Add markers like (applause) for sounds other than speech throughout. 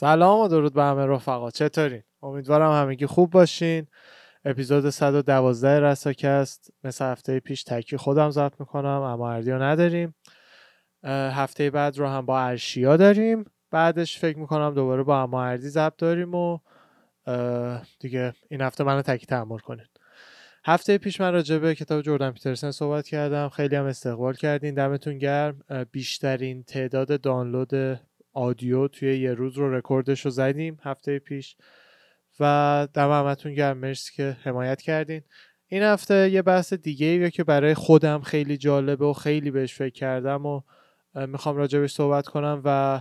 سلام و درود به همه رفقا. چطورین؟ امیدوارم همگی خوب باشین. اپیزود 112 رساکست. مثل هفته پیش تکی خودم ضبط می‌کنم اما اردیو نداریم. هفته بعد رو هم با ارشیا داریم. بعدش فکر می‌کنم دوباره با اما اردی ضبط داریم و دیگه این هفته منو تکی تحمل کنین. هفته پیش من راجع به کتاب جردن پیترسن صحبت کردم. خیلی هم استقبال کردین. دمتون گرم. بیشترین تعداد دانلود آدیو توی یه روز رو رکوردش رو زدیم هفته پیش و دم همتون گرم. مرسی که حمایت کردین. این هفته یه بحث دیگه ای که برای خودم خیلی جالبه و خیلی بهش فکر کردم و می‌خوام راجبش صحبت کنم و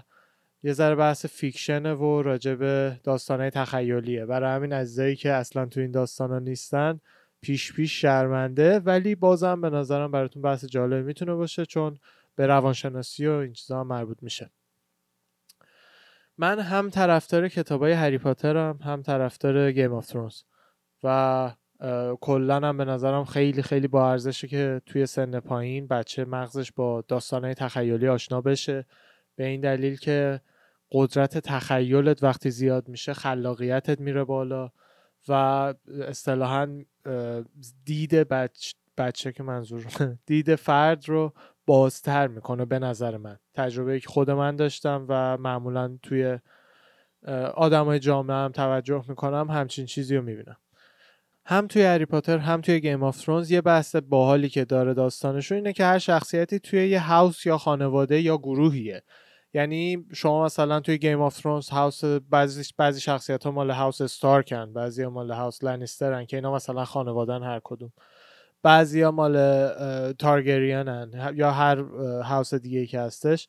یه ذره بحث فیکشنه و راجب داستانه تخیلیه. برای همین عزیزایی که اصلا تو این داستانا نیستن پیش پیش شرمنده ولی بازم به نظرم براتون بحث جالب می‌تونه باشه چون به روانشناسی و این چیزا مربوط میشه. من هم طرفدار کتابای هری پاترم هم طرفدار گیم آف ترونز و کلا هم به نظرم خیلی خیلی با ارزشه که توی سن پایین بچه مغزش با داستانهای تخیلی آشنا بشه. به این دلیل که قدرت تخیلت وقتی زیاد میشه خلاقیتت میره بالا و اصطلاحا دید بچ... بچه که منظور (laughs) دید فرد رو بازتر می‌کنه به نظر من. تجربه که خود من داشتم و معمولا توی آدمای جامعه هم توجه می‌کنم همچین چیزی رو می‌بینم. هم توی هری پاتر هم توی Game of Thrones یه بحث باحالی که داره داستانشون اینه که هر شخصیتی توی یه house یا خانواده یا گروهیه. یعنی شما مثلا توی Game of Thrones house بعضی بعضی شخصیت ها مال house استارکن بعضی مال house لنیسترن که اینا مثلا خانوادن هر کدوم. بعضی ها مال تارگریانن یا هر house دیگه که هستش.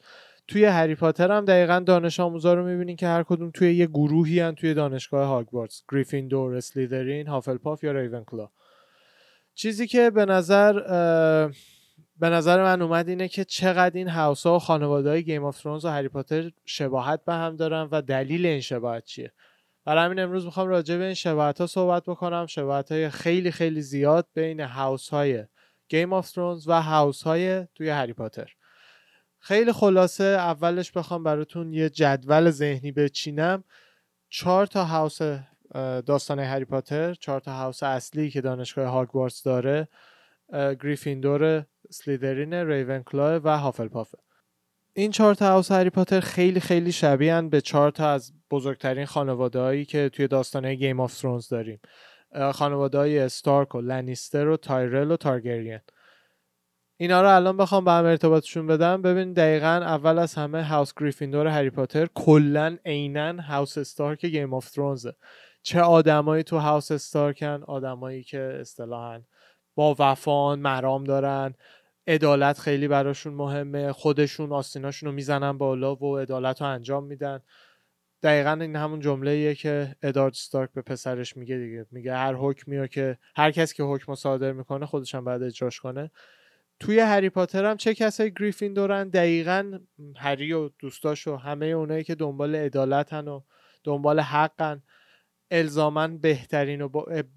توی هری پاتر هم دقیقا دانش آموزا رو می‌بینین که هر کدوم توی یه گروهی هن توی دانشگاه هاگوارتس گریفیندور اسلیدرین هافلپاف یا ریونکلا. چیزی که به نظر به نظر من اومد اینه که چقدر این house ها و خانواده های Game of Thrones و هری پاتر شباهت به هم دارن و دلیل این شباهت چیه. برای همین امروز می‌خوام راجع به این شباهت ها صحبت بکنم. شباهت های خیلی خیلی زیاد بین house های Game of Thrones و house های توی هری پاتر. خیلی خلاصه اولش بخوام براتون یه جدول ذهنی بچینم. چهار تا house داستان هری پاتر چهار تا house اصلی که دانشگاه هاگوارتس داره گریفیندور اسلیدرین ریونکلا و هافلپافه این چهار تا house هری پاتر خیلی خیلی شبیهن به چهار تا از بزرگترین خانواده هایی که توی داستانه Game of Thrones داریم. خانواده های استارک و لنیستر و تایرل و تارگریان اینا رو الان بخوام به هم ارتباطشون بدم. ببین دقیقا اول از همه house گریفیندور هری پاتر کلا عینا house استارک Game of Thrones ه چه آدمایی تو house استارکن آدمایی که اصطلاحا با وفان با مرام دارن. عدالت خیلی براشون مهمه. خودشون آستیناشون رو می‌زنن بالا و عدالت رو انجام میدن. دقیقا این همون جمله که ادارد ستارک به پسرش میگه دیگه. میگه هر حکمی که هر کسی که حکم صادر می‌کنه خودش هم بعد اجراش کنه. توی هری پاتر هم چه کسایی گریفین دورن دقیقا هری و دوستاش و همه اونایی که دنبال عدالتن و دنبال حقن. الزامن بهترین و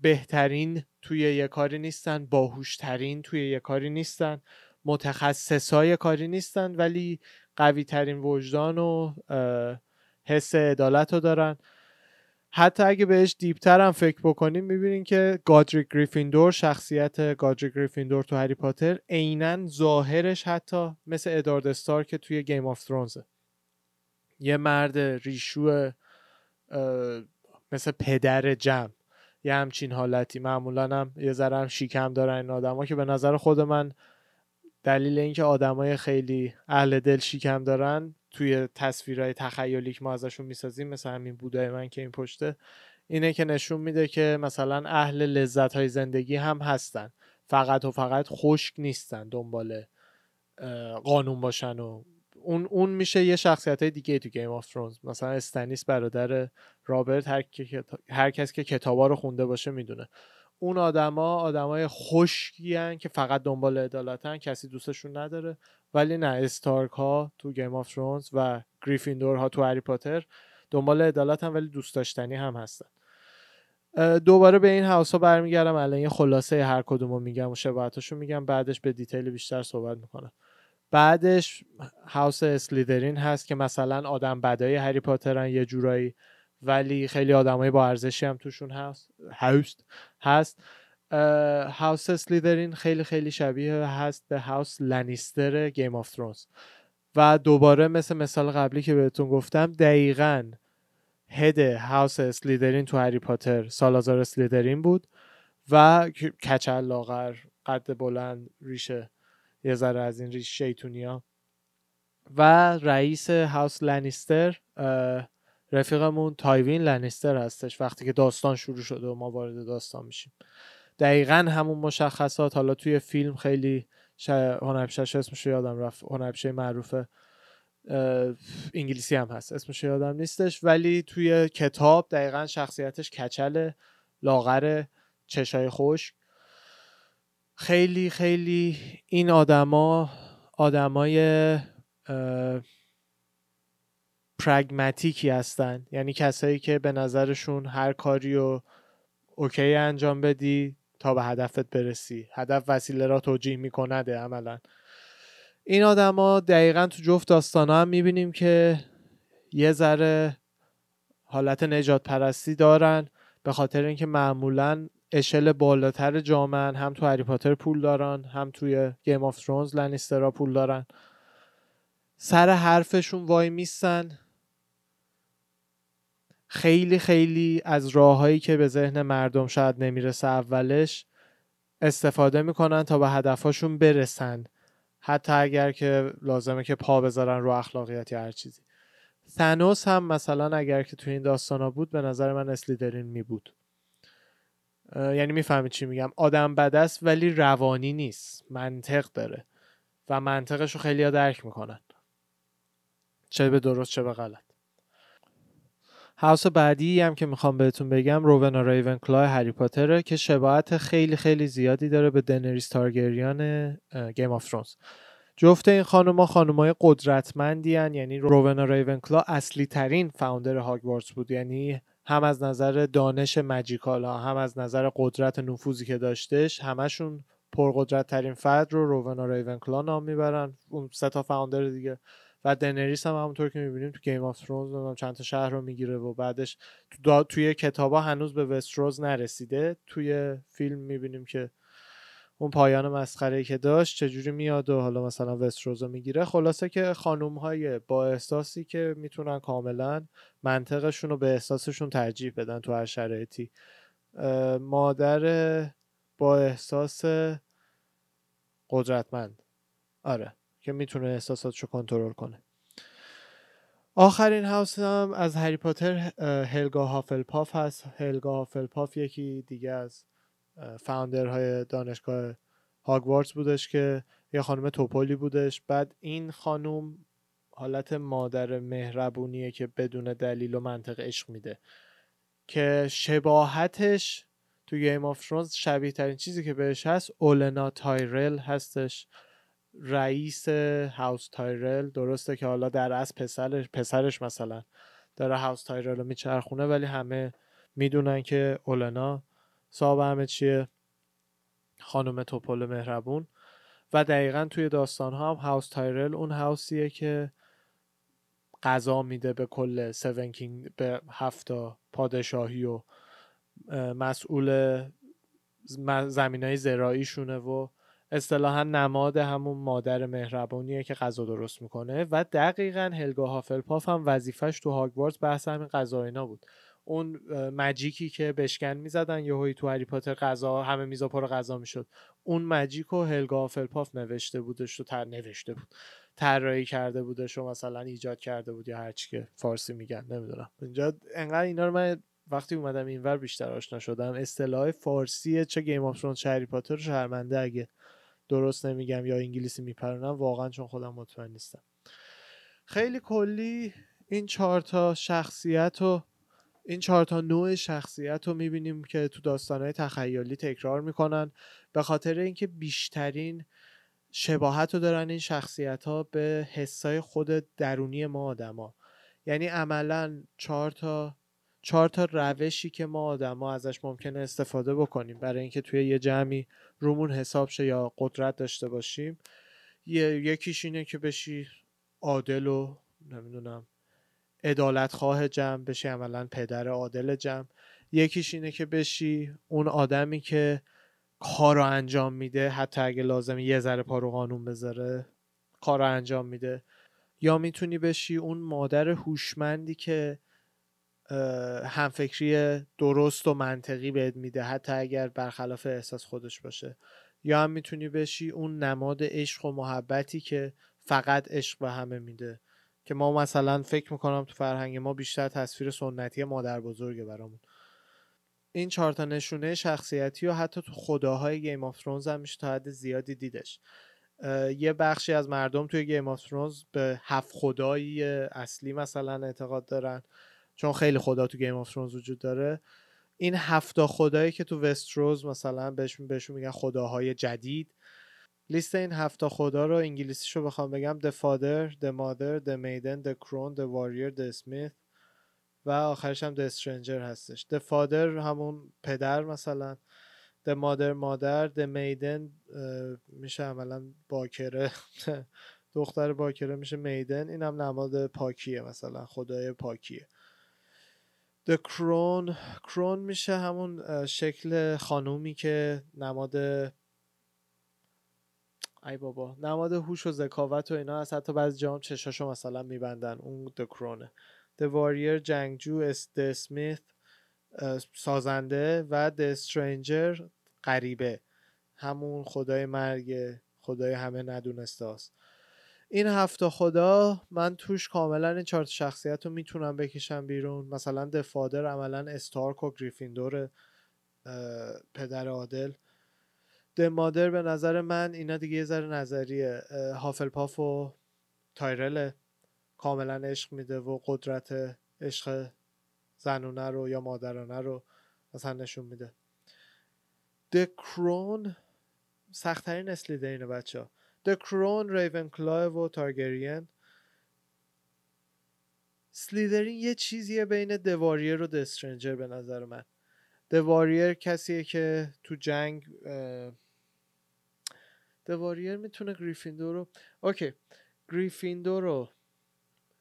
بهترین توی یه کاری نیستن باهوشترین توی یه کاری نیستن متخصصای کاری نیستن ولی قوی ترین وجدان و حس عدالت رو دارن. حتی اگه بهش deeper هم فکر بکنیم می‌بینین که گادریک گریفیندور شخصیت گادریک گریفیندور تو هری پاتر عینا ظاهرش حتی مثل ادارد استارک که توی Game of Thrones ه یه مرد ریشو مثل پدر جمع یه همچین حالتی. معمولا هم یه ذره هم شیکم دارن این آدما که به نظر خود من دلیل اینکه آدمای خیلی اهل دل شیکم دارن توی تصویرهای تخیلی که ما ازشون می‌سازیم مثل همین بودای من که این پشته اینه که نشون میده که مثلا اهل لذت های زندگی هم هستن. فقط و فقط خشک نیستن دنبال قانون باشن و اون اون میشه یه شخصیت های دیگه تو Game of Thrones مثلا استنیس برادر رابرت هر, هر کس که کتابا رو خونده باشه می‌دونه. اون آدما آدمای خشکی که فقط دنبال عدالتن کسی دوستشون نداره. ولی نه استارک ها تو Game of Thrones و گریفیندور ها تو هری پاتر دنبال عدالتن ولی دوست داشتنی هم هستن. دوباره به این house ها برمیگردم. الان یه خلاصه هر کدومو میگم و شباهتاشو میگم. بعدش به detail بیشتر صحبت می‌کنم. بعدش house اسلیدرین هست که مثلا آدم بدای هری پاترن یه جورایی ولی خیلی آدمای با ارزشی هم توشون هست هاوست هست. house اسلیدرین خیلی خیلی شبیه هست به house لنیستر Game of Thrones و دوباره مثل مثال قبلی که بهتون گفتم دقیقا head house اسلیدرین تو هری پاتر سالازار اسلیدرین بود و کچل لاغر قد بلند ریشه. یه ذره از این ریش شیطونیا و رئیس هاوس لنیستر رفیقمون تایوین لنیستر هستش وقتی که داستان شروع شده و ما وارد داستان میشیم. دقیقا همون مشخصات حالا توی فیلم خیلی هنرپیشش اسمش یادم رفت هنرپیشه معروف انگلیسی هم هست اسمش یادم نیستش ولی توی کتاب دقیقا شخصیتش کچل لاغر چشای خوش خیلی خیلی این آدما آدمای پرگماتیکی هستن. یعنی کسایی که به نظرشون هر کاری رو اوکی انجام بدی تا به هدفت برسی. هدف وسیله را توجیه میکنده عملا. این آدما دقیقا تو جفت داستان هم می‌بینیم که یه ذره حالت نجات پرستی دارن به خاطر اینکه معمولا اشل بالاتر جامعن هم تو هری پاتر پول دارن هم توی Game of Thrones لنیسترا پول دارن. سر حرفشون وای میستن. خیلی خیلی از راههایی که به ذهن مردم شاید نمی‌رسه اولش استفاده می‌کنن تا به هدفهاشون برسن. حتی اگر که لازمه که پا بذارن رو اخلاقیات یا هر چیزی. ثانوس هم مثلا اگر که تو این داستانا بود به نظر من اسلیدرین می بود یعنی می‌فهمید چی میگم. آدم بد است ولی روانی نیست. منطق داره. و منطقش رو خیلی درک می‌کنن. چه به درست چه به غلط. house بعدی هم که می‌خوام بهتون بگم روونا ریون کلای هری پاتره که شباهت خیلی خیلی زیادی داره به دنریس تارگریان Game of Thrones. جفت این خانوما خانومای قدرتمندی هن. یعنی روونا ریونکلا اصلی ترین founder هاگوارتس بود. یعنی هم از نظر دانش magical ها هم از نظر قدرت نفوذی که داشتش همشون پرقدرت ترین فرد رو روونا ریونکلا نام می‌برن. اون سه تا founder دیگه. و دنریس هم همونطور که می‌بینیم تو Game of Thrones چند تا شهر رو می‌گیره و بعدش تو توی کتابا هنوز به وستروز نرسیده. توی فیلم می‌بینیم که اون پایان مسخره که داشت چجوری میاد و حالا مثلا وستروز رو می‌گیره؟ خلاصه که خانوم های با احساسی که می‌تونن کاملا منطقشون رو به احساسشون ترجیح بدن تو هر شرایطی. مادر با احساس قدرتمند. آره که می‌تونه احساساتشو کنترل کنه. آخرین هاوس هم از هری پاتر هلگا هافلپاف هست. هلگا هافلپاف یکی دیگه از founder های دانشگاه هاگوارتس بودش که یه خانم توپولی بودش. بعد این خانوم حالت مادر مهربونیه که بدون دلیل و منطق عشق میده که شباهتش تو Game of Thrones شبیه ترین چیزی که بهش هست اولنا تایرل هستش. رئیس house تایرل. درسته که حالا در از پسرش پسرش مثلا داره house تایرل رو میچرخونه ولی همه می‌دونن که اولنا صاحب همه چیه؟ خانم توپل مهربون. و دقیقا توی داستان ها هم هاوس تایرل اون هاوسیه که قضا میده به کل سون کینگ به هفتا پادشاهی و مسئول زمین های زراییشونه و اصطلاحا نماد همون مادر مهربونیه که غذا درست می‌کنه. و دقیقا هلگا هافلپاف هم وظیفش تو هاگوارتس بحث همین غذا اینا بود. اون magic ی که بشکن می‌زدن یهویی تو هری پاتر غذا همه میزا پر غذا می‌شد. اون magic رو هلگا هافلپاف نوشته بودش و تر نوشته بود. طراحی کرده بودش و مثلا ایجاد کرده بود یا هرچی که فارسی میگن نمی‌دونم. اینجا انقدر اینا رو من وقتی اومدم اینور بیشتر آشنا شدم. اصطلاح فارسی چه Game of چه هری پاتر شرمنده اگه درست نمیگم یا انگلیسی میپرونم واقعا چون خودم مطمئن نیستم. خیلی کلی این چهار تا شخصیت و این چهار تا نوع شخصیت رو می‌بینیم که تو داستانهای تخیلی تکرار می‌کنن. به خاطر اینکه بیشترین شباهت رو دارن این شخصیت ها به حسای خود درونی ما آدما. یعنی عملا چهار تا چهار تا روشی که ما آدما ازش ممکنه استفاده بکنیم. برای اینکه توی یه جمعی رومون حساب شه یا قدرت داشته باشیم. یکیش اینه که بشی عادل و نمی‌دونم ادالت خواه جمع بشی عملا پدر عادل جمع. یکیش اینه که بشی اون آدمی که کار رو انجام میده حتی اگه لازم یه ذره پا رو قانون بذاره کار رو انجام میده. یا می‌تونی بشی اون مادر هوشمندی که همفکری درست و منطقی بهت میده حتی اگر برخلاف احساس خودش باشه. یا هم می‌تونی بشی اون نماد عشق و محبتی که فقط عشق به همه میده. که ما مثلا فکر می‌کنم تو فرهنگ ما بیشتر تصویر سنتی مادر بزرگه برامون. این چهار تا نشونه شخصیتی و حتی تو خداهای Game of Thrones هم میشه تا حد زیادی دیدش. یه بخشی از مردم توی Game of Thrones به هفت خدایی اصلی مثلا اعتقاد دارن چون خیلی خدا تو Game of Thrones وجود داره. این هفتا خدایی که تو وستروز مثلا بهشون بهشون میگن خداهای جدید لیست این هفتا خدا رو انگلیسیشو بخوام بگم The Father, The Mother, The Maiden, The Crown, The Warrior, The Smith و آخرش هم The Stranger هستش. The Father همون پدر مثلا The Mother مادر The Maiden میشه عملا باکره. (laughs) دختر باکره میشه میدن این هم نماد پاکیه مثلا خدای پاکیه. The Crown Crown میشه همون شکل خانومی که نماد ای بابا. نماد هوش و ذکاوت و اینا از حتی بعضی جام چشاشو مثلا میبندن. اون د کرونه د واریر جنگجو است اسمیت سازنده و د استرنجر غریبه. همون خدای مرگ خدای همه ندونسته است این هفته خدا من توش کاملا این چهار شخصیت رو می‌تونم بکشم بیرون. مثلا دفادر عملا استارک و گریفیندور پدر عادل. مادر به نظر من اینا دیگه یه ذره نظریه هافلپاف و تایرل کاملا عشق میده و قدرت عشق زنونه رو یا مادرانه رو مثلا نشون میده. د کرون سختترین اسلیدرین بچه ها. د کرون ریون کلایو و تارگرین سلیدرین یه چیزیه بین دواریر و دسترنجر به نظر من. the warrior کسیه که تو جنگ the warrior می‌تونه گریفیندور رو okay گریفیندور رو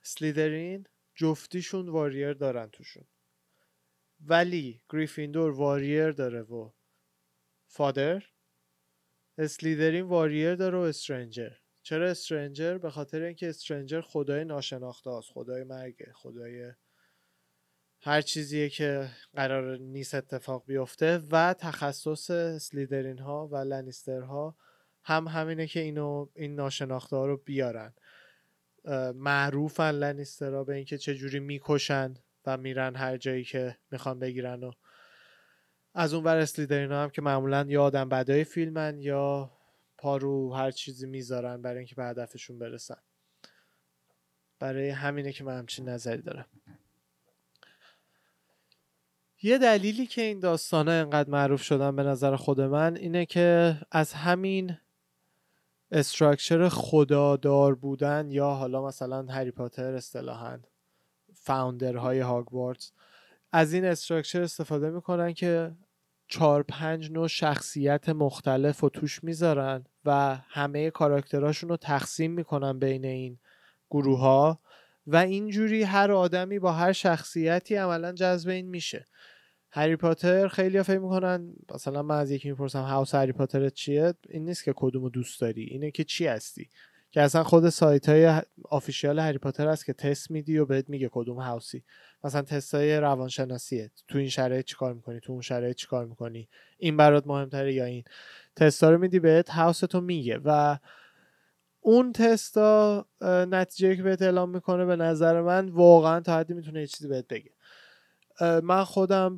سلیدرین جفتیشون warrior دارن توشون. ولی گریفیندور warrior داره و father اسلیدرین warrior داره و stranger چرا stranger به خاطر اینکه stranger خدای ناشناخته است خدای مرگ خدای هر چیزیه که قرار نیست اتفاق بیفته و تخصص سلیدرین ها و لنیستر ها هم همینه که اینو این ناشناخته ها رو بیارن. معروفن لنیسترها به اینکه چجوری می‌کشن و میرن هر جایی که می‌خوان بگیرن و از اون ور اسلیدرین هم که معمولا یا آدم بدای فیلمن یا پارو هر چیزی می‌ذارن برای اینکه به هدفشون برسن. برای همینه که من همچین نظری دارم. یه دلیلی که این داستانه انقدر معروف شدن به نظر خود من اینه که از همین استراکچر خدادار بودن یا حالا مثلا هری پاتر اصطلاحا فاوندرهای هاگوارتس از این استراکچر استفاده می‌کنن که چهار پنج نوع شخصیت مختلف و توش می‌ذارن و همه کاراکتراشون رو تقسیم می‌کنن بین این گروه ها و اینجوری هر آدمی با هر شخصیتی عملا جذب این میشه. هری پاتر خیلی فکر می‌کنن مثلا من از یکی می‌پرسم هاوس هری پاتر چیه؟ این نیست که کدومو دوست داری اینه که چی هستی؟ که اصلا خود سایت های آفیشیال هری پاتر هست که تست میدی و بهت میگه کدوم هاوسی مثلا تست های روانشناسیه. تو این شرایط چیکار می‌کنی؟ تو اون شرایط چیکار می‌کنی؟ این برات مهمتره یا این؟ تستا رو میدی بهت هاوس تو میگه و اون تستا نتیجه که بهت اعلام می‌کنه به نظر من واقعا تا حدی می‌تونه یه چیزی بهت بگه. من خودم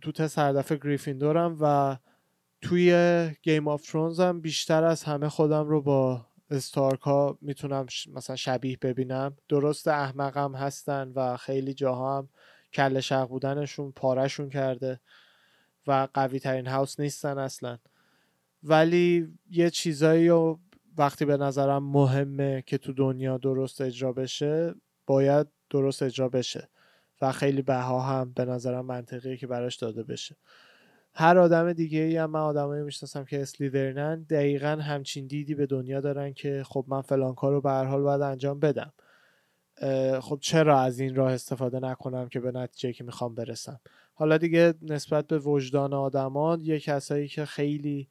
تو تست هر دفعه گریفیندورم و توی Game of Thrones هم بیشتر از همه خودم رو با استارک ها می‌تونم مثلا شبیه ببینم. درست احمقم هستن و خیلی جاها هم کله شق بودنشون پارشون کرده و قوی ترین house نیستن اصلا. ولی یه چیزایی رو وقتی به نظرم مهمه که تو دنیا درست اجرا بشه باید درست اجرا بشه. و خیلی بها هم به نظرم منطقیه که براش داده بشه. هر آدم دیگه ای هم من آدمایی می‌شناسم که اسلیدرینن دقیقا همچین دیدی به دنیا دارن که خب من فلان کار رو به هر حال باید انجام بدم. خب چرا از این راه استفاده نکنم که به نتیجه که می‌خوام برسم؟ حالا دیگه نسبت به وجدان آدما یه کسایی که خیلی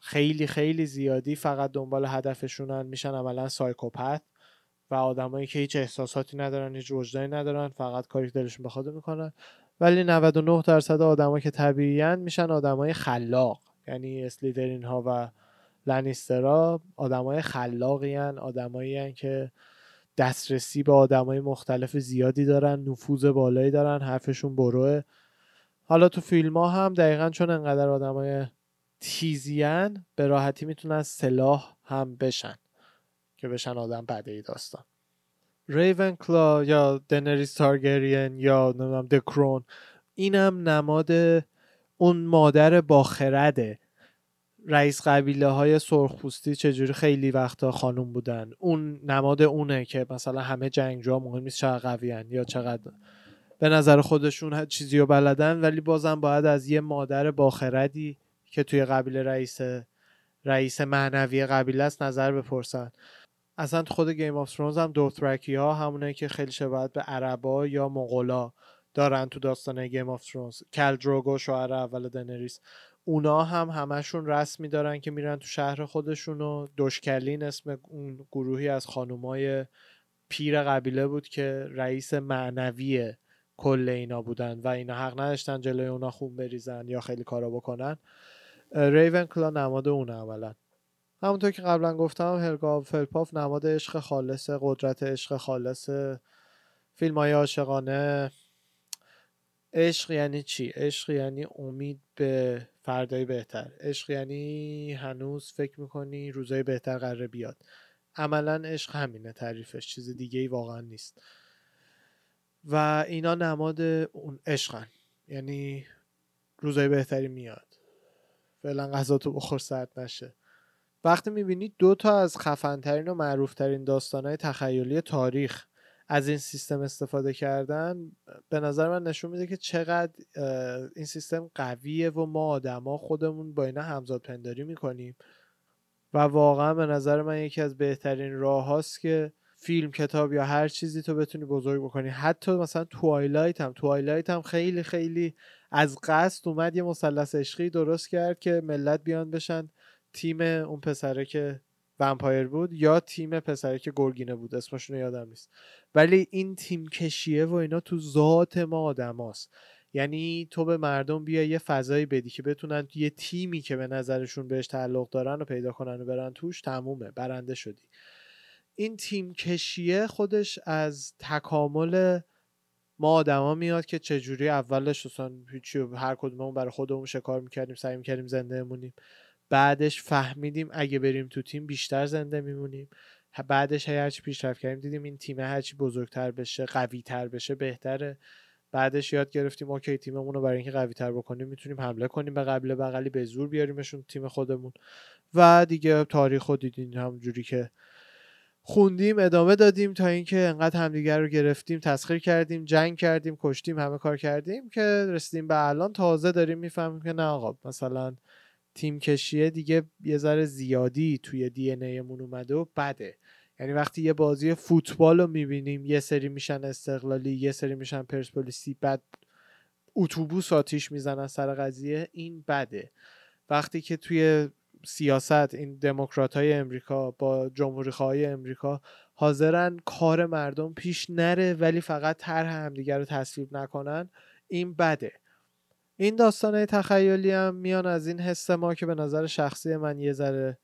خیلی خیلی زیادی فقط دنبال هدفشونن میشن عملا سایکوپت. و آدمایی که هیچ احساساتی ندارن هیچ وجدانی ندارن فقط کاری که دلشون بخواد می‌کنن. ولی 99 درصد آدمایی که طبیعیان میشن آدمای خلاق. یعنی اسلیدرین ها و لنیسترا آدمای خلاقی هن آدمایی که دسترسی به آدمای مختلف زیادی دارن نفوذ بالایی دارن حرفشون بروه. حالا تو فیلم ها هم دقیقا چون انقدر آدمای تیزیان به راحتی می‌تونن سلاح هم بشن. که بشن آدم بعده داستان. ریون کلا یا دنریس تارگرین یا نمی‌دونم دکرون اینم نماد اون مادر باخرده رئیس قبیله های سرخپوستی چجوری خیلی وقتا خانوم بودن. اون نماد اونه که مثلا همه جنگجوها مهم نیست چقدر قویان یا چقدر به نظر خودشون چیزی رو بلدن ولی بازم باید از یه مادر باخردی که توی قبیله رئیس رئیس معنوی قبیله است نظر بپرسن. اصلا خود Game of Thrones هم Dothraki ها همونه که خیلی شباهت به عربا یا مغولا دارن تو داستان Game of Thrones کال دروگو شوهر اول دنریس اونا هم همشون رسمی دارن که میرن تو شهر خودشون و Dosh Khaleen اسم اون گروهی از خانومای پیر قبیله بود که رئیس معنوی کل اینا بودن و اینا حق نداشتن جلوی اونا خون بریزن یا خیلی کارا بکنن. ریون کلا نماد اون اولا. همونطور که قبلا گفتم هلگا فلپاف نماد عشق خالص قدرت عشق خالص فیلم های عاشقانه عشق یعنی چی؟ عشق یعنی امید به فردای بهتر. عشق یعنی هنوز فکر می‌کنی روزای بهتر قراره بیاد. عملا عشق همینه تعریفش. چیز دیگه ای واقعا نیست. و اینا نماد اون عشقن. یعنی روزای بهتری میاد. فعلا غذا تو بخور سرد نشه. وقتی می‌بینید دو تا از خفنترین و معروفترین داستانهای تخیلی تاریخ از این سیستم استفاده کردن به نظر من نشون میده که چقدر این سیستم قویه و ما آدما خودمون با اینا همزاد پنداری می‌کنیم. و واقعا به نظر من یکی از بهترین راه هاست که فیلم کتاب یا هر چیزی تو بتونی بزرگ بکنی. حتی مثلا Twilight هم Twilight هم خیلی خیلی از قصد اومد یه مثلث عشقی درست کرد که ملت بیان بشن. تیم اون پسره که vampire بود یا تیم پسره که گرگینه بود؟ اسمشون یادم نیست. ولی این تیم کشیه و اینا تو ذات ما آدماست. یعنی تو به مردم بیا یه فضایی بدی که بتونن یه تیمی که به نظرشون بهش تعلق دارن و پیدا کنن و برن توش تمومه برنده شدی. این تیم کشیه خودش از تکامل ما آدما میاد که چجوری اولش اصلا هیچی هر کدوممون برای خودمون شکار می‌کردیم سعی می‌کردیم زنده مونیم بعدش فهمیدیم اگه بریم تو تیم بیشتر زنده میمونیم. بعدش هرچی پیشرفت کردیم دیدیم این تیم هرچی بزرگتر بشه قوی تر بشه بهتره. بعدش یاد گرفتیم اوکی تیممون رو برای اینکه قوی تر بکنیم می‌تونیم حمله کنیم به قبل بغلی به زور بیاریمشون تیم خودمون. و دیگه تاریخ رو دیدین همونجوری که خوندیم ادامه دادیم تا اینکه انقدر همدیگر رو گرفتیم تسخیر کردیم جنگ کردیم کشتیم همه کار کردیم که رسیدیم به الان. تازه داریم می‌فهمیم که نه آقا مثلا تیم کشیه دیگه یه ذره زیادی توی دی ایمون اومده و بده. یعنی وقتی یه بازی فوتبال رو می‌بینیم یه سری میشن استقلالی یه سری میشن پرسپولیسی بعد اتوبوس آتیش می‌زنن سر قضیه این بده. وقتی که توی سیاست این دموکرات های امریکا با جمهوری های امریکا حاضرن کار مردم پیش نره ولی فقط طرح همدیگر رو تصویب نکنن این بده. این داستان تخیلی هم میان از این حس ما که به نظر شخصی من یه ذره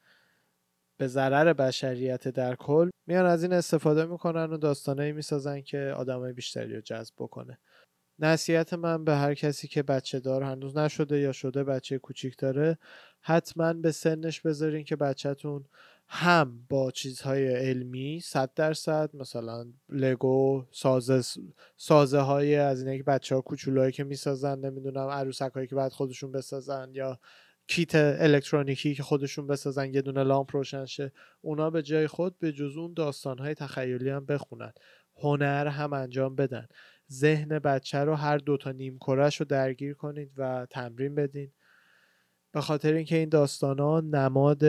به ضرر بشریت در کل میان از این استفاده می‌کنن و داستانهایی می‌سازن که آدمای بیشتری رو جذب بکنه. نصیحت من به هر کسی که بچه دار هنوز نشده یا شده بچه کوچیک داره حتما به سنش بذارین که بچهتون هم با چیزهای علمی صد درصد مثلا لگو سازه سازه های از اینه که بچه ها کوچولایی که می‌سازن نمی‌دونم عروسک هایی که بعد خودشون بسازن یا کیت الکترونیکی که خودشون بسازن یه دونه لامپ روشن شه اونا به جای خود به جز اون داستان های تخیلی هم بخونن. هنر هم انجام بدن. ذهن بچه رو هر دوتا نیم کرش رو درگیر کنید و تمرین بدین. به خاطر اینکه این داستان ها نماد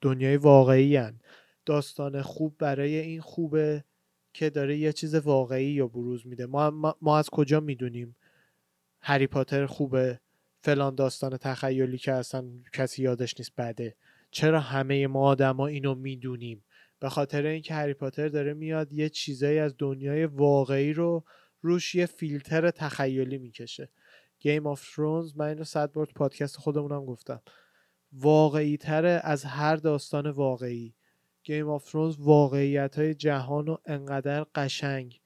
دنیای واقعی هن. داستان خوب برای این خوبه که داره یه چیز واقعی یا بروز میده. ما, ما, از کجا می‌دونیم هری پاتر خوبه فلان داستان تخیلی که اصلا کسی یادش نیست بده چرا همه ما آدما اینو می‌دونیم؟ به خاطر اینکه هری پاتر داره میاد یه چیزایی از دنیای واقعی رو روش یه فیلتر تخیلی می‌کشه. Game of Thrones من اینو صد بار پادکست خودمونم گفتم. واقعی تره از هر داستان واقعی. Game of Thrones واقعیت های جهان رو انقدر قشنگ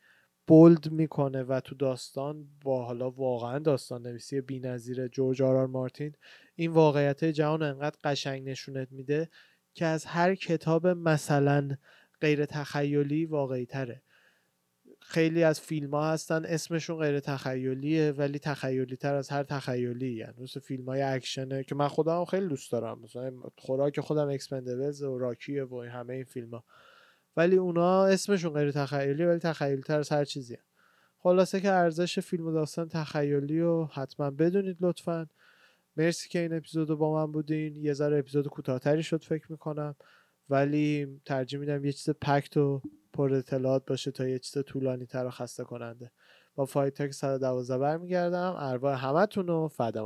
bold می‌کنه و تو داستان با حالا واقعا داستان نویسی بی نظیر جورج آر آر مارتین این واقعیت جهان انقدر قشنگ نشونت میده که از هر کتاب مثلا غیر تخیلی واقعی تره خیلی از فیلم ها هستن اسمشون غیر تخیلیه ولی تخیلی تر از هر تخیلی یعنی مثل فیلم های اکشنه که من خودم خیلی دوست دارم. مثلا خوراک خودم Expendables و Rocky ه و همه این فیلم ها ولی اونا اسمشون غیر تخیلی ولی تخیلی تر از هر چیزی هم. خلاصه که ارزش فیلم و داستان تخیلی و حتما بدونید لطفا. مرسی که این اپیزود با من بودین. یه ذره اپیزود کوتاهتری شد فکر می‌کنم. ولی ترجیح میدم یه چیز پکت و پر اطلاعات باشه تا یه چیز طولانی تر و خسته کننده. با فایت تاک 112 برمیگردم. ارواح همتون رو فدا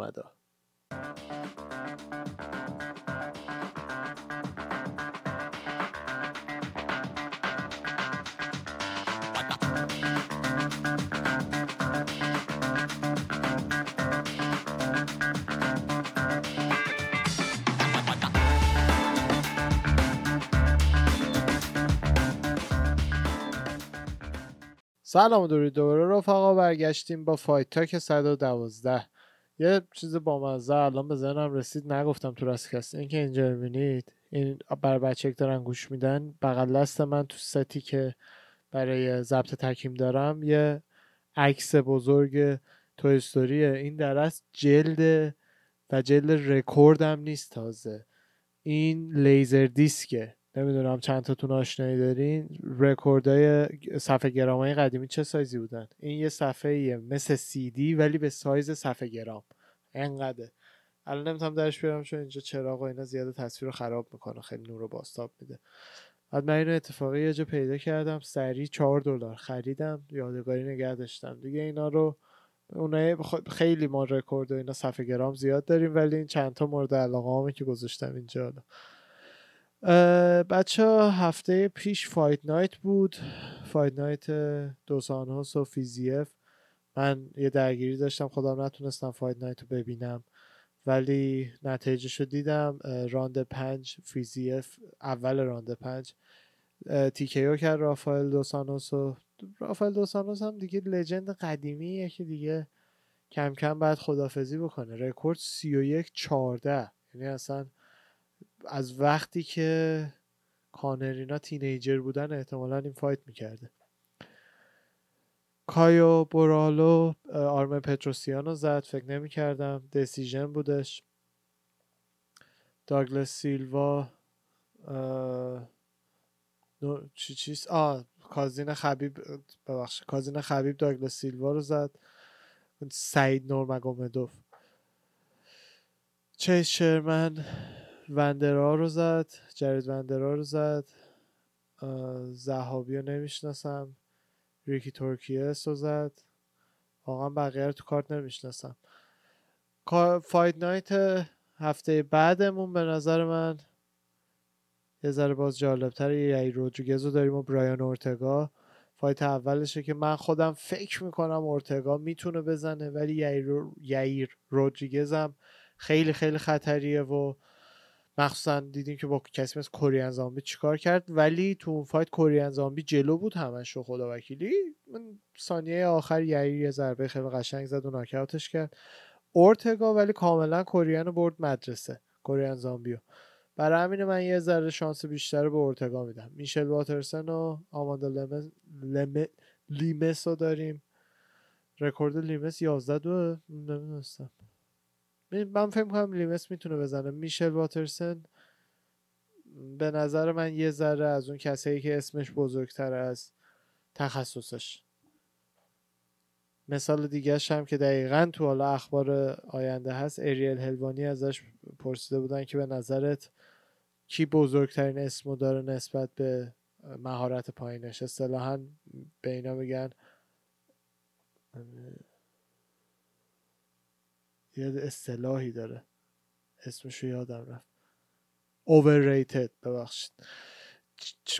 سلام و درود دوباره رفقا برگشتیم با Fight Talk 112 یه چیز با مزه الان به ذهنم رسید نگفتم تو این که اینجا ببینید این برای بچه که دارن گوش میدن بغل دست من تو ستی که برای ضبط تکیم دارم یه عکس بزرگ Toy Story ه این درست جلد و جلد رکوردم نیست تازه. این LaserDisc ه. نمی‌دونم چند تاتون آشنایی دارین. رکوردای صفحه گرام قدیمی چه سایزی بودن؟ این یه صفحه مثل سی دی ولی به سایز صفحه گرام. انقدر الان نمی‌تونم درش بیارم چون اینجا چراغ و اینا زیاده تصویر رو خراب می‌کنه. خیلی نور رو بازتاب میده. بعد من اینو اتفاقی یه جا پیدا کردم. سریع چهار دلار خریدم. یادگاری نگه داشتم. دیگه اینا رو اونای خیلی ما رکورد و اینا صفحه گرام زیاد داریم ولی این چند تا مورد علاقه که گذاشتم اینجا بچه هفته پیش Fight Night بود. Fight Night دوس آنجوس و فیزیف من یه درگیری داشتم. خودم نتونستم Fight Night رو ببینم. ولی نتیجه رو دیدم راند پنج فیزیف اول راند پنج. TKO کرد رافائل دوس آنجوس و رافائل دوس آنجوس هم دیگه legend قدیمیه که دیگه کم کم باید خدافزی بکنه. رکورد سی و یک چارده یعنی اصلا از وقتی که کانرینا تینیجر بودن احتمالا این فایت می‌کرده. کایو بورالو آرم پتروسیانو زد فکر نمی‌کردم. دسیژن بودش. داگلس سیلوا چی چیز آه کازین خبیب ببخش کازین خبیب داگلس سیلوا رو زد. سعید نورمگومدوف. چیز شرمن. وندرا رو زد جرید وندرا رو زد زهابی رو نمی‌شناسم ریکی تورکیس رو زد. واقعا بقیه رو تو کارت نمی‌شناسم. Fight Night هفته بعدمون به نظر من یه ذره باز جالبتر یه رودریگز رو داریم و برایان اورتگا. fight اولشه که من خودم فکر می‌کنم اورتگا می‌تونه بزنه ولی یعیر رودریگز هم خیلی خیلی خطریه و مخصوصا دیدیم که با کسی مثل کوریان زامبی چیکار کرد ولی تو اون فایت کوریان زامبی جلو بود همش رو خدا وکیلی. من ثانیه آخر یعی یه ضربه خیلی قشنگ زد و ناکاوتش کرد. اورتگا ولی کاملا کوریان برد مدرسه کوریان زامبیو برای همین من یه ذره شانس بیشتر به اورتگا میدم. میشل واترسن و آماندا لموس, لموس رو داریم. رکورد لموس 11 دو نمی‌دونستم. من فکر کنم لموس می‌تونه بزنه. میشل واترسن به نظر من یه ذره از اون کسایی که اسمش بزرگتر از تخصصش. مثال دیگه هم که دقیقا تو حالا اخبار آینده هست اریل هلوانی ازش پرسیده بودن که به نظرت کی بزرگترین اسمو داره نسبت به مهارت پایینش. اصطلاحا به اینا میگن یه اصطلاحی داره. اسمشو یادم رفت. Overrated ببخشید.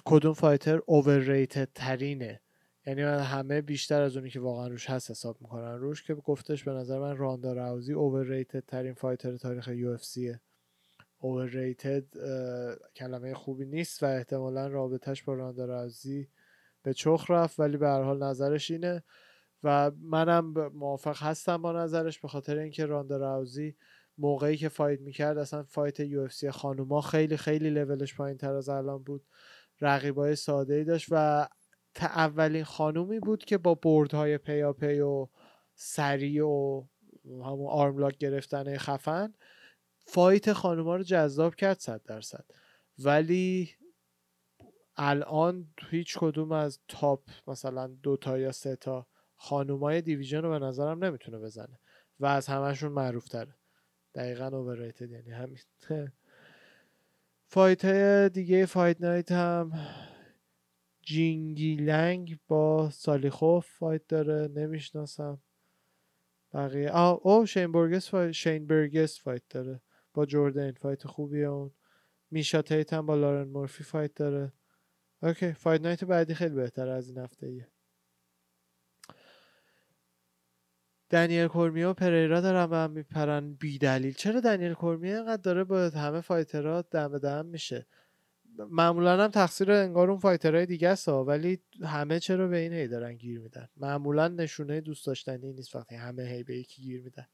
کدوم فایتر overrated ترینه یعنی من همه بیشتر از اونی که واقعا روش هست حساب می‌کنن. روش که گفتش به نظر من راندا راوزی overrated ترین فایتر تاریخ یو اف سیه. کلمه خوبی نیست و احتمالا رابطهش با راندا راوزی به چخ رفت ولی به هر حال نظرش اینه و منم موافق هستم با نظرش به خاطر اینکه راندا راوزی موقعی که fight می‌کرد اصلا fight UFC خانوما خیلی خیلی لولش پایین تر از الان بود. رقیبای ساده ای داشت و اولین خانومی بود که با بردهای پیاپی و سری و همون armlock گرفتن خفن fight خانوما رو جذاب کرد صد درصد. ولی الان هیچ کدوم از top مثلا دو تا یا سه تا خانومای division رو به نظرم نمی‌تونه بزنه و از همشون معروف تره دقیقا overrated یعنی همین. (laughs) fight دیگه Fight Night هم جینگ لیانگ با سالیخوف fight داره نمی‌شناسم. بقیه آه او شین برگوس fight شین برگوس fight داره. با جوردن fight خوبیه اون. میشا تیت هم با لارن مورفی fight داره. okay Fight Night بعدی خیلی بهتره از این هفته ایه. دنیل کورمیه و پریرا دارن به هم میپرن بی دلیل چرا دنیل کورمیه اینقدر داره با همه fighter ها دم به دم میشه؟ معمولا هم تقصیر انگار اون fighter های دیگه است ولی همه چرا به این هی دارن گیر میدن؟ معمولا نشونه دوست داشتنی نیست وقتی همه هی به یکی گیر میدن.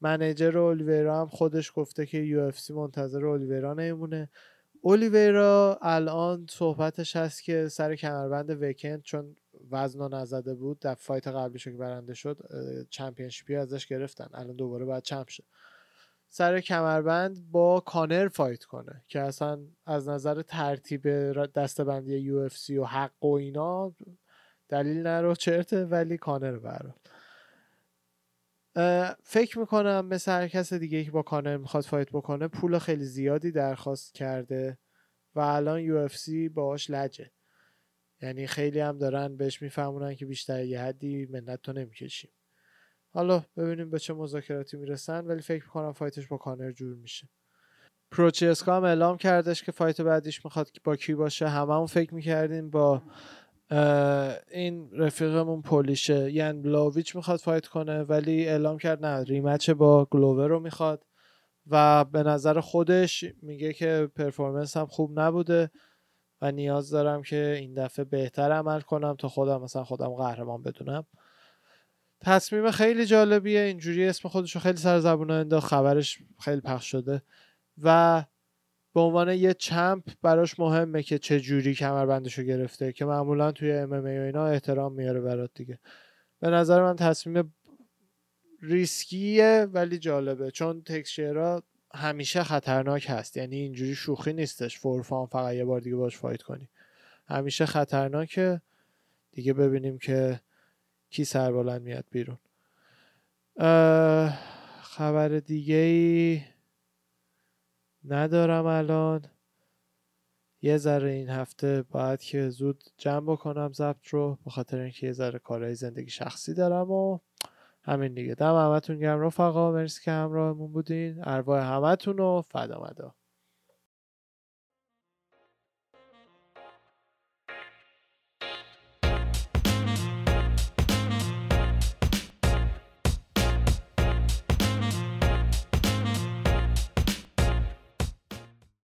manager اولیویرا هم خودش گفته که یو اف سی منتظر اولیویرا نمیمونه اولیویرا الان صحبتش هست که سر کمربند ویکنت چون وزن نزده بود در fight قبلیش که برنده شد championship ی ازش گرفتن. الان دوباره باید champ شه. سر کمربند با کانر fight کنه که اصلا از نظر ترتیب دستبندی یو اف سی و حق و اینا دلیل نرو چرته ولی کانر برات فکر می‌کنم مثل هر کس دیگه که با کانر می‌خواد فایت بکنه پول خیلی زیادی درخواست کرده و الان یو اف سی باهاش لجه. یعنی خیلی هم دارن بهش میفهمونن که بیشتر یه حدی منت تو نمی‌کشیم. حالا ببینیم به چه مذاکراتی می‌رسن ولی فکر می‌کنم فایتش با کانر جور میشه. پروچیسکا هم اعلام کردش که fight بعدیش می‌خواد با کی باشه. هممون فکر می‌کردیم با این رفیقمون Polish ه. یان بلاهوویچ می‌خواد fight کنه ولی اعلام کرد نه rematch با گلوور رو می‌خواد. و به نظر خودش میگه که performance هم خوب نبوده و نیاز دارم که این دفعه بهتر عمل کنم تا خودم مثلا خودم قهرمان بدونم. تصمیم خیلی جالبیه. اینجوری اسم خودش رو خیلی سر زبون انداخت. خبرش خیلی پخش شده. و به عنوان یه چمپ براش مهمه که چه جوری کمربندش رو گرفته که معمولا توی ام ام اینا احترام میاره برات دیگه. به نظر من تصمیم ریسکیه ولی جالبه چون تکسچرها همیشه خطرناک هست. یعنی اینجوری شوخی نیستش. فورفان فقط یه بار دیگه باش فایت کنی. همیشه خطرناکه. دیگه ببینیم که کی سربلند میاد بیرون. خبر دیگه ای ندارم الان. یه ذره این هفته باید که زود جمع بکنم ضبط رو به خاطر اینکه یه ذره کارهای زندگی شخصی دارم و همین دیگه. دم همتون گرم رفقا مرسی که همراهمون بودین. ارواح همتون رو فدا مدا